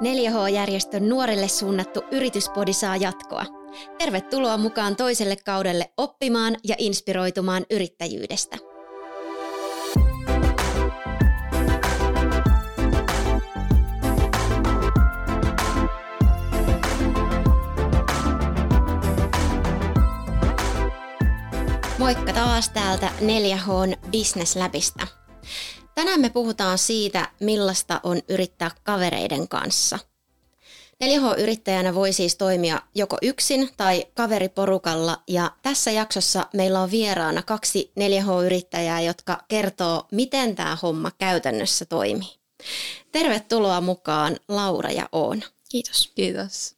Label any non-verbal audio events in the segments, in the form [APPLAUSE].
4H-järjestön nuorille suunnattu yrityspodi saa jatkoa. Tervetuloa mukaan toiselle kaudelle oppimaan ja inspiroitumaan yrittäjyydestä. Moikka taas täältä 4Hn Business Labista. Tänään me puhutaan siitä, millaista on yrittää kavereiden kanssa. 4H-yrittäjänä voi siis toimia joko yksin tai kaveriporukalla ja tässä jaksossa meillä on vieraana kaksi 4H-yrittäjää, jotka kertoo, miten tämä homma käytännössä toimii. Tervetuloa mukaan Laura ja Oona. Kiitos. Kiitos.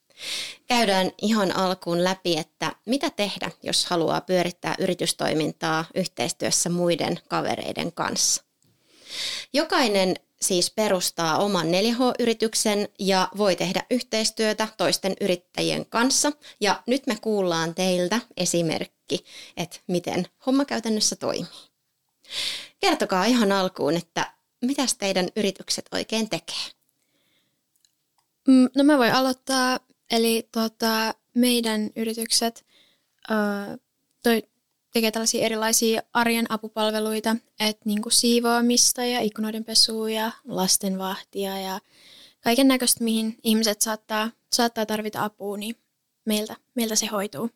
Käydään ihan alkuun läpi, että mitä tehdä, jos haluaa pyörittää yritystoimintaa yhteistyössä muiden kavereiden kanssa. Jokainen siis perustaa oman 4H-yrityksen ja voi tehdä yhteistyötä toisten yrittäjien kanssa. Ja nyt me kuullaan teiltä esimerkki, että miten homma käytännössä toimii. Kertokaa ihan alkuun, että mitä teidän yritykset oikein tekee? Mm, no mä voin aloittaa. Eli tuota, meidän yritykset uh, toi, tekee tällaisia erilaisia arjen apupalveluita, että niin kuin siivoamista ja ikkunoiden pesua ja lastenvahtia ja kaiken näköistä, mihin ihmiset saattaa, saattaa tarvita apua, niin meiltä, meiltä se hoituu.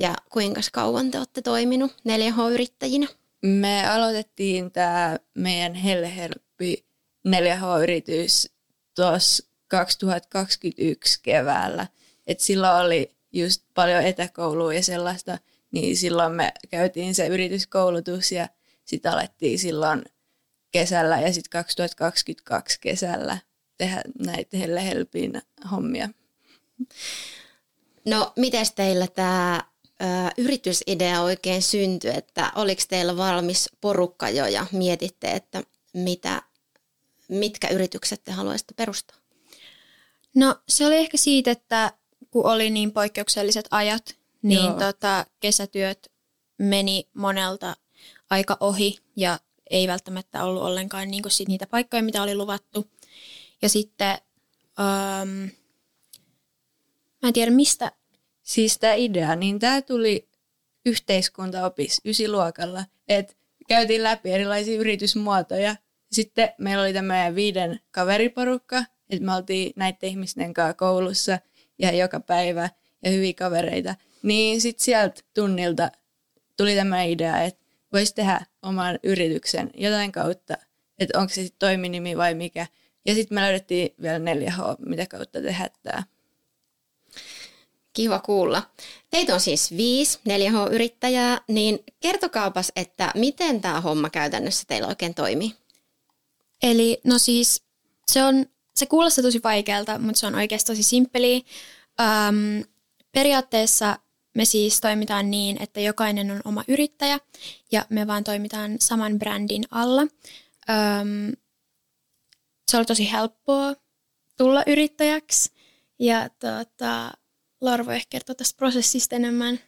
Ja kuinka kauan te olette toiminut 4H-yrittäjinä? Me aloitettiin tämä meidän Hellehelppi 4H-yritys tuossa 2021 keväällä. Et silloin oli just paljon etäkoulua ja sellaista – niin silloin me käytiin se yrityskoulutus ja sitten alettiin silloin kesällä ja sitten 2022 kesällä tehdä näitä Helle Helpin hommia. No, miten teillä tämä yritysidea oikein syntyi, että oliko teillä valmis porukka jo ja mietitte, että mitä, mitkä yritykset te haluaisitte perustaa? No se oli ehkä siitä, että kun oli niin poikkeukselliset ajat, niin tota, kesätyöt meni monelta aika ohi ja ei välttämättä ollut ollenkaan niin sit niitä paikkoja, mitä oli luvattu. Ja sitten, um, mä en tiedä mistä. Siis tämä idea, niin tämä tuli yhteiskuntaopis ysiluokalla, että käytiin läpi erilaisia yritysmuotoja. Sitten meillä oli tämmöinen viiden kaveriporukka, että me oltiin näiden ihmisten kanssa koulussa ja joka päivä ja hyviä kavereita. Niin sitten sieltä tunnilta tuli tämä idea, että voisi tehdä oman yrityksen jotain kautta, että onko se sitten toiminimi vai mikä. Ja sitten me löydettiin vielä 4H, mitä kautta tehdä tämä. Kiva kuulla. Teitä on siis viisi 4H-yrittäjää, niin kertokaapas, että miten tämä homma käytännössä teillä oikein toimii? Eli no siis se on, se kuulostaa tosi vaikealta, mutta se on oikeasti tosi simppeliä. Um, periaatteessa me siis toimitaan niin, että jokainen on oma yrittäjä ja me vaan toimitaan saman brändin alla. Öm, se oli tosi helppoa tulla yrittäjäksi ja tota, Laura voi ehkä kertoa tästä prosessista enemmän.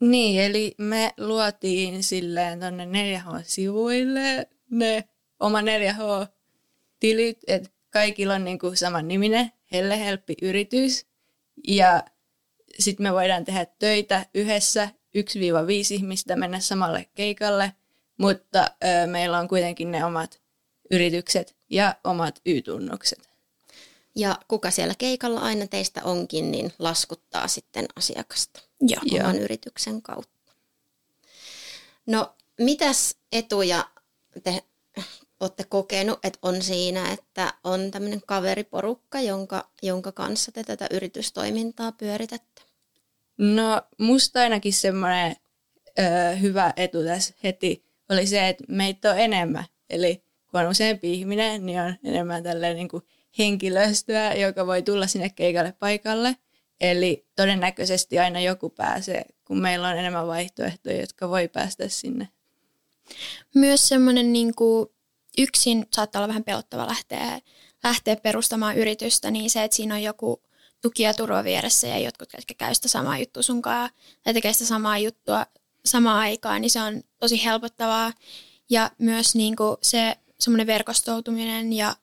Niin, eli me luotiin silleen tuonne 4H-sivuille ne oma 4H-tilit, että kaikilla on niinku saman niminen, Helle Helppi yritys. Ja sitten me voidaan tehdä töitä yhdessä, 1-5 ihmistä mennä samalle keikalle, mutta ö, meillä on kuitenkin ne omat yritykset ja omat Y-tunnukset. Ja kuka siellä keikalla aina teistä onkin, niin laskuttaa sitten asiakasta Joo. oman Joo. yrityksen kautta. No, mitäs etuja te olette kokenut, että on siinä, että on tämmöinen kaveriporukka, jonka, jonka kanssa te tätä yritystoimintaa pyöritätte? No musta ainakin semmoinen ö, hyvä etu tässä heti oli se, että meitä on enemmän. Eli kun on useampi ihminen, niin on enemmän tälleen niin kuin henkilöstöä, joka voi tulla sinne keikalle paikalle. Eli todennäköisesti aina joku pääsee, kun meillä on enemmän vaihtoehtoja, jotka voi päästä sinne. Myös semmoinen niin kuin yksin saattaa olla vähän pelottava lähteä, lähteä perustamaan yritystä, niin se, että siinä on joku tuki ja turva vieressä ja jotkut, jotka käy sitä samaa juttua sunkaan tai tekee sitä samaa juttua samaan aikaan, niin se on tosi helpottavaa. Ja myös niin kuin se semmoinen verkostoutuminen ja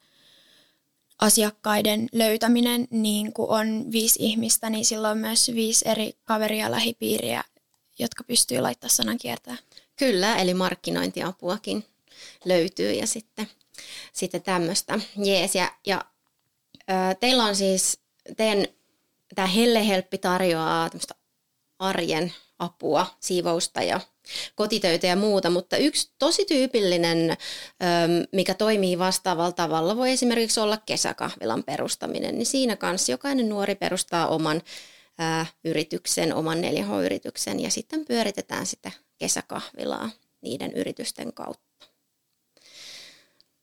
asiakkaiden löytäminen, niin kun on viisi ihmistä, niin silloin on myös viisi eri kaveria lähipiiriä, jotka pystyy laittaa sanan kiertää. Kyllä, eli markkinointiapuakin löytyy ja sitten, sitten tämmöistä. Jees, ja, ja ö, teillä on siis, teidän tämä Helle Helppi tarjoaa tämmöistä arjen apua, siivousta ja kotitöitä ja muuta, mutta yksi tosi tyypillinen, mikä toimii vastaavalla tavalla, voi esimerkiksi olla kesäkahvilan perustaminen. Niin siinä kanssa jokainen nuori perustaa oman yrityksen, oman 4H-yrityksen ja sitten pyöritetään sitä kesäkahvilaa niiden yritysten kautta.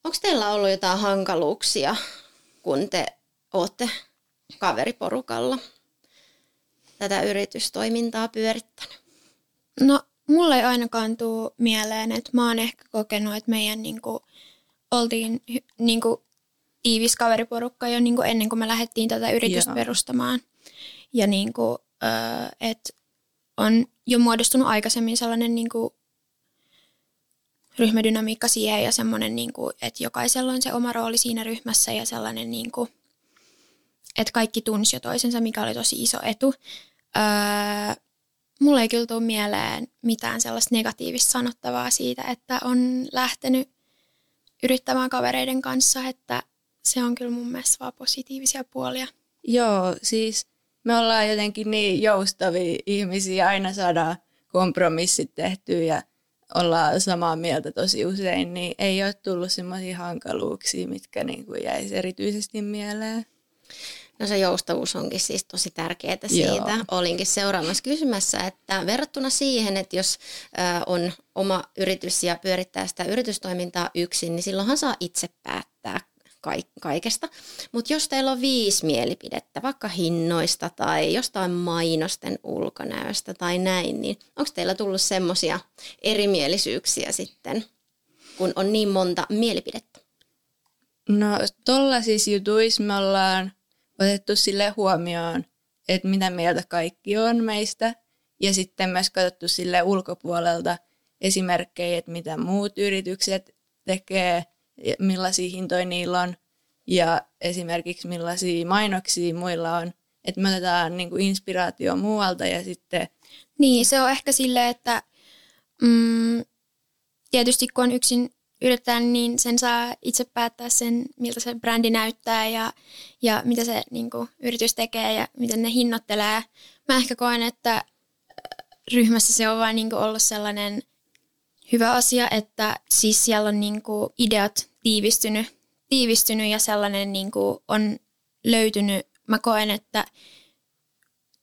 Onko teillä ollut jotain hankaluuksia, kun te olette kaveriporukalla tätä yritystoimintaa pyörittänyt? No, mulle ei ainakaan tule mieleen, että mä oon ehkä kokenut, että meidän niinku, oltiin niinku, tiivis kaveriporukka jo niinku, ennen kuin me lähdettiin tätä yritystä Joo. perustamaan. Ja niinku, että on jo muodostunut aikaisemmin sellainen niinku, ryhmädynamiikka siihen ja semmoinen, niinku, että jokaisella on se oma rooli siinä ryhmässä ja sellainen, niinku, että kaikki tunsi jo toisensa, mikä oli tosi iso etu. Öö, mulle ei kyllä tule mieleen mitään sellaista negatiivista sanottavaa siitä, että on lähtenyt yrittämään kavereiden kanssa, että se on kyllä mun mielestä vaan positiivisia puolia. Joo, siis me ollaan jotenkin niin joustavia ihmisiä, aina saadaan kompromissit tehtyä ja ollaan samaa mieltä tosi usein, niin ei ole tullut semmoisia hankaluuksia, mitkä niin kuin jäisi erityisesti mieleen. No se joustavuus onkin siis tosi tärkeää siitä. Joo. Olinkin seuraamassa kysymässä, että verrattuna siihen, että jos on oma yritys ja pyörittää sitä yritystoimintaa yksin, niin silloinhan saa itse päättää kaikesta. Mutta jos teillä on viisi mielipidettä, vaikka hinnoista tai jostain mainosten ulkonäöstä tai näin, niin onko teillä tullut semmoisia erimielisyyksiä sitten, kun on niin monta mielipidettä? No tollaisissa jutuissa me ollaan otettu sille huomioon, että mitä mieltä kaikki on meistä. Ja sitten myös katsottu sille ulkopuolelta esimerkkejä, että mitä muut yritykset tekee, millaisia hintoja niillä on ja esimerkiksi millaisia mainoksia muilla on. Että me otetaan niin kuin inspiraatio muualta ja sitten... Niin, se on ehkä silleen, että mm, tietysti kun on yksin yrittää, niin sen saa itse päättää sen, miltä se brändi näyttää ja, ja mitä se niin kuin, yritys tekee ja miten ne hinnoittelee. Mä ehkä koen, että äh, ryhmässä se on vain niin ollut sellainen hyvä asia, että siis siellä on niin kuin, ideat tiivistynyt, tiivistynyt ja sellainen niin kuin, on löytynyt. Mä koen, että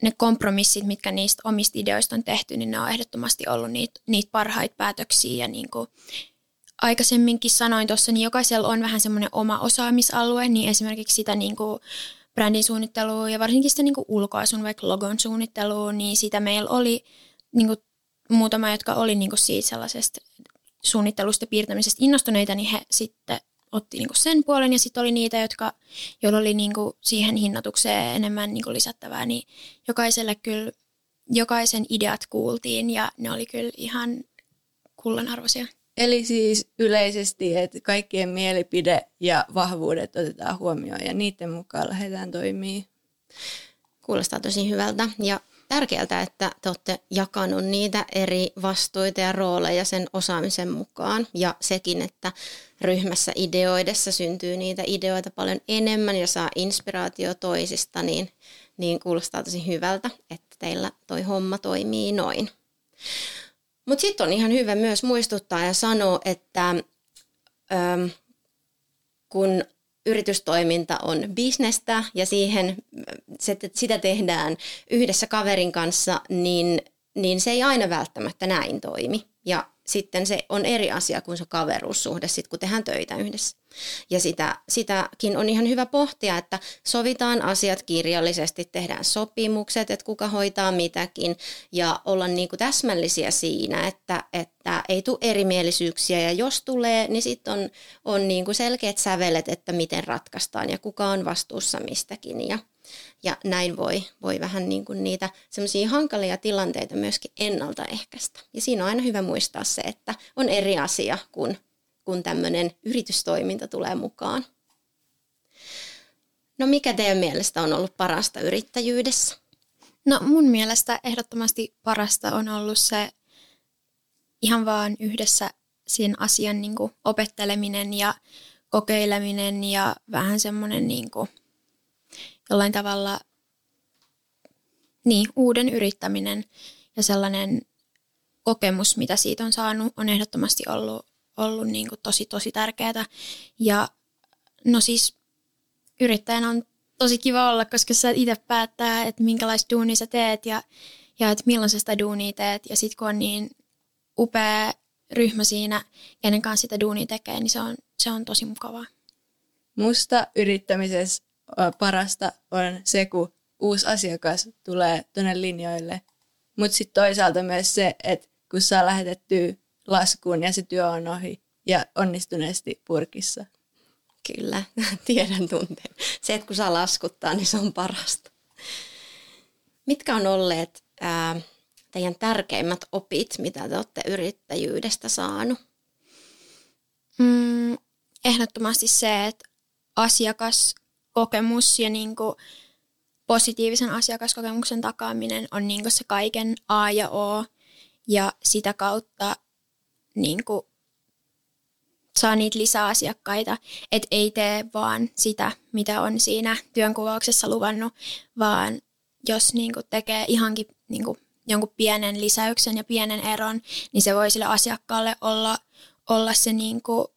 ne kompromissit, mitkä niistä omista ideoista on tehty, niin ne on ehdottomasti ollut niitä, niitä parhaita päätöksiä ja niin kuin, aikaisemminkin sanoin tuossa, niin jokaisella on vähän semmoinen oma osaamisalue, niin esimerkiksi sitä niin kuin brändin suunnittelua ja varsinkin sitä niin kuin ulkoasun, vaikka logon suunnittelua, niin sitä meillä oli niin kuin muutama, jotka oli niin kuin siitä sellaisesta suunnittelusta piirtämisestä innostuneita, niin he sitten otti niin kuin sen puolen ja sitten oli niitä, jotka, joilla oli niin kuin siihen hinnoitukseen enemmän niin kuin lisättävää, niin jokaiselle kyllä, jokaisen ideat kuultiin ja ne oli kyllä ihan kullanarvoisia. Eli siis yleisesti, että kaikkien mielipide ja vahvuudet otetaan huomioon ja niiden mukaan lähdetään toimii. Kuulostaa tosi hyvältä ja tärkeältä, että te olette jakanut niitä eri vastuita ja rooleja sen osaamisen mukaan. Ja sekin, että ryhmässä ideoidessa syntyy niitä ideoita paljon enemmän ja saa inspiraatio toisista, niin, niin kuulostaa tosi hyvältä, että teillä toi homma toimii noin. Mutta sitten on ihan hyvä myös muistuttaa ja sanoa, että äm, kun yritystoiminta on bisnestä ja siihen, sitä tehdään yhdessä kaverin kanssa, niin, niin se ei aina välttämättä näin toimi. Ja sitten se on eri asia kuin se kaveruussuhde, sit kun tehdään töitä yhdessä. Ja sitä, sitäkin on ihan hyvä pohtia, että sovitaan asiat kirjallisesti, tehdään sopimukset, että kuka hoitaa mitäkin ja olla niin kuin täsmällisiä siinä, että, että ei tule erimielisyyksiä ja jos tulee, niin sitten on, on niin kuin selkeät sävelet, että miten ratkaistaan ja kuka on vastuussa mistäkin ja, ja näin voi, voi vähän niin kuin niitä semmoisia hankalia tilanteita myöskin ennaltaehkäistä. Ja siinä on aina hyvä muistaa se, että on eri asia kuin kun tämmöinen yritystoiminta tulee mukaan. No mikä teidän mielestä on ollut parasta yrittäjyydessä? No mun mielestä ehdottomasti parasta on ollut se ihan vaan yhdessä sen asian niin kuin opetteleminen ja kokeileminen ja vähän semmoinen niin kuin jollain tavalla niin, uuden yrittäminen ja sellainen kokemus, mitä siitä on saanut, on ehdottomasti ollut, ollut niin kuin tosi, tosi tärkeää. Ja no siis yrittäjänä on tosi kiva olla, koska sä itse päättää, että minkälaista duunia sä teet ja, ja että millaisesta sitä duunia teet. Ja sitten kun on niin upea ryhmä siinä, kenen kanssa sitä duunia tekee, niin se on, se on tosi mukavaa. Musta yrittämisessä parasta on se, kun uusi asiakas tulee tuonne linjoille. Mutta sitten toisaalta myös se, että kun saa lähetettyä laskuun ja se työ on ohi ja onnistuneesti purkissa. Kyllä, [LAUGHS] tiedän tunteen. Se, että kun saa laskuttaa, niin se on parasta. Mitkä on olleet ää, teidän tärkeimmät opit, mitä te olette yrittäjyydestä saanut? Mm, ehdottomasti se, että asiakaskokemus ja niin kuin positiivisen asiakaskokemuksen takaaminen on niin kuin se kaiken A ja O. Ja sitä kautta niin kuin saa niitä lisäasiakkaita, että ei tee vaan sitä, mitä on siinä työnkuvauksessa luvannut, vaan jos niin kuin tekee ihankin niin kuin jonkun pienen lisäyksen ja pienen eron, niin se voi sille asiakkaalle olla, olla se niin kuin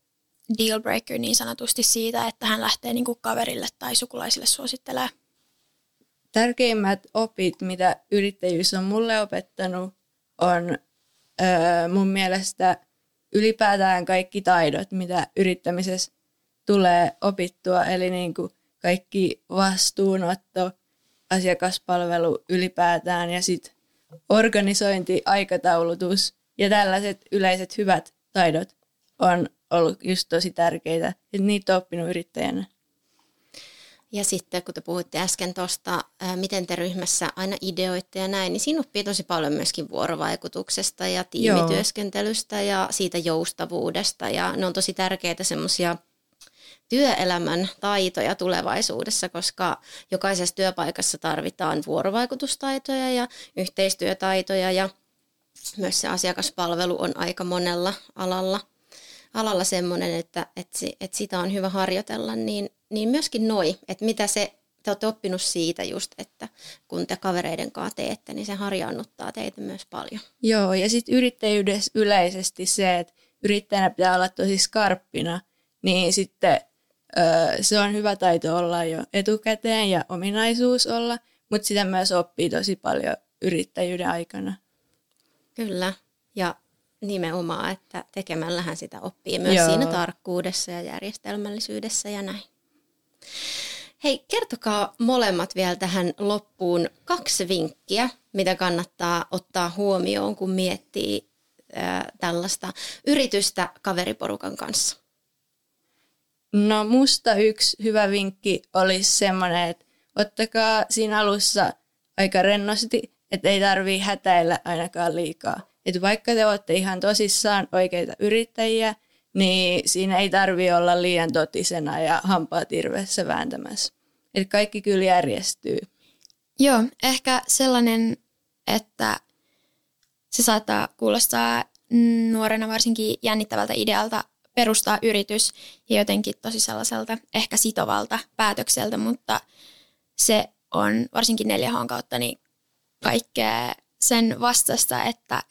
deal breaker niin sanotusti siitä, että hän lähtee niin kuin kaverille tai sukulaisille suosittelemaan. Tärkeimmät opit, mitä yrittäjyys on mulle opettanut, on öö, mun mielestä ylipäätään kaikki taidot, mitä yrittämisessä tulee opittua. Eli niin kuin kaikki vastuunotto, asiakaspalvelu ylipäätään ja sitten organisointi, aikataulutus ja tällaiset yleiset hyvät taidot on ollut just tosi tärkeitä, että niitä on oppinut yrittäjänä. Ja sitten kun te puhuitte äsken tuosta, miten te ryhmässä aina ideoitte ja näin, niin siinä oppii tosi paljon myöskin vuorovaikutuksesta ja tiimityöskentelystä Joo. ja siitä joustavuudesta. Ja ne on tosi tärkeitä semmoisia työelämän taitoja tulevaisuudessa, koska jokaisessa työpaikassa tarvitaan vuorovaikutustaitoja ja yhteistyötaitoja ja myös se asiakaspalvelu on aika monella alalla, alalla semmoinen, että, että, että sitä on hyvä harjoitella, niin, niin myöskin noi, että mitä se te olette oppinut siitä just, että kun te kavereiden kanssa teette, niin se harjaannuttaa teitä myös paljon. Joo, ja sitten yrittäjyydessä yleisesti se, että yrittäjänä pitää olla tosi skarppina, niin sitten se on hyvä taito olla jo etukäteen ja ominaisuus olla, mutta sitä myös oppii tosi paljon yrittäjyyden aikana. Kyllä, ja nimenomaan, että tekemällähän sitä oppii myös Joo. siinä tarkkuudessa ja järjestelmällisyydessä ja näin. Hei, kertokaa molemmat vielä tähän loppuun kaksi vinkkiä, mitä kannattaa ottaa huomioon, kun miettii äh, tällaista yritystä kaveriporukan kanssa. No musta yksi hyvä vinkki olisi semmoinen, että ottakaa siinä alussa aika rennosti, että ei tarvii hätäillä ainakaan liikaa. Että vaikka te olette ihan tosissaan oikeita yrittäjiä, niin siinä ei tarvi olla liian totisena ja hampaa tirveessä vääntämässä. Että kaikki kyllä järjestyy. Joo, ehkä sellainen, että se saattaa kuulostaa nuorena varsinkin jännittävältä idealta perustaa yritys ja jotenkin tosi sellaiselta ehkä sitovalta päätökseltä, mutta se on varsinkin 4H kautta niin kaikkea sen vastasta, että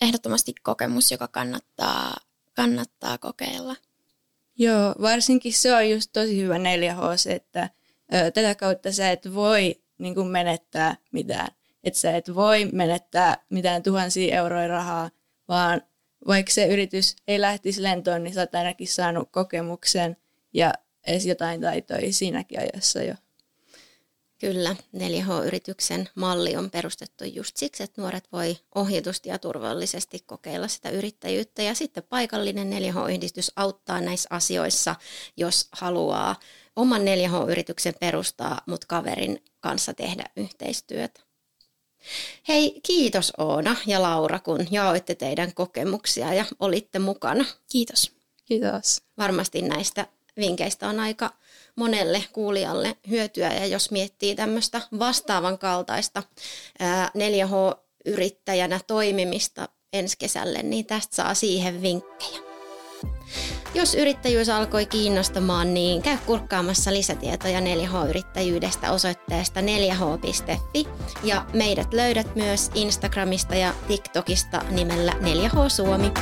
ehdottomasti kokemus, joka kannattaa, kannattaa kokeilla. Joo, varsinkin se on just tosi hyvä 4H, että ö, tätä kautta sä et voi niin kuin menettää mitään. Että sä et voi menettää mitään tuhansia euroja rahaa, vaan vaikka se yritys ei lähtisi lentoon, niin sä oot ainakin saanut kokemuksen ja edes jotain taitoja siinäkin ajassa jo. Kyllä, 4H-yrityksen malli on perustettu just siksi, että nuoret voi ohjatusti ja turvallisesti kokeilla sitä yrittäjyyttä. Ja sitten paikallinen 4H-yhdistys auttaa näissä asioissa, jos haluaa oman 4H-yrityksen perustaa, mutta kaverin kanssa tehdä yhteistyötä. Hei, kiitos Oona ja Laura, kun jaoitte teidän kokemuksia ja olitte mukana. Kiitos. Kiitos. Varmasti näistä vinkkeistä on aika monelle kuulijalle hyötyä. Ja jos miettii tämmöistä vastaavan kaltaista 4H-yrittäjänä toimimista ensi kesälle, niin tästä saa siihen vinkkejä. Jos yrittäjyys alkoi kiinnostamaan, niin käy kurkkaamassa lisätietoja 4H-yrittäjyydestä osoitteesta 4h.fi ja meidät löydät myös Instagramista ja TikTokista nimellä 4H Suomi.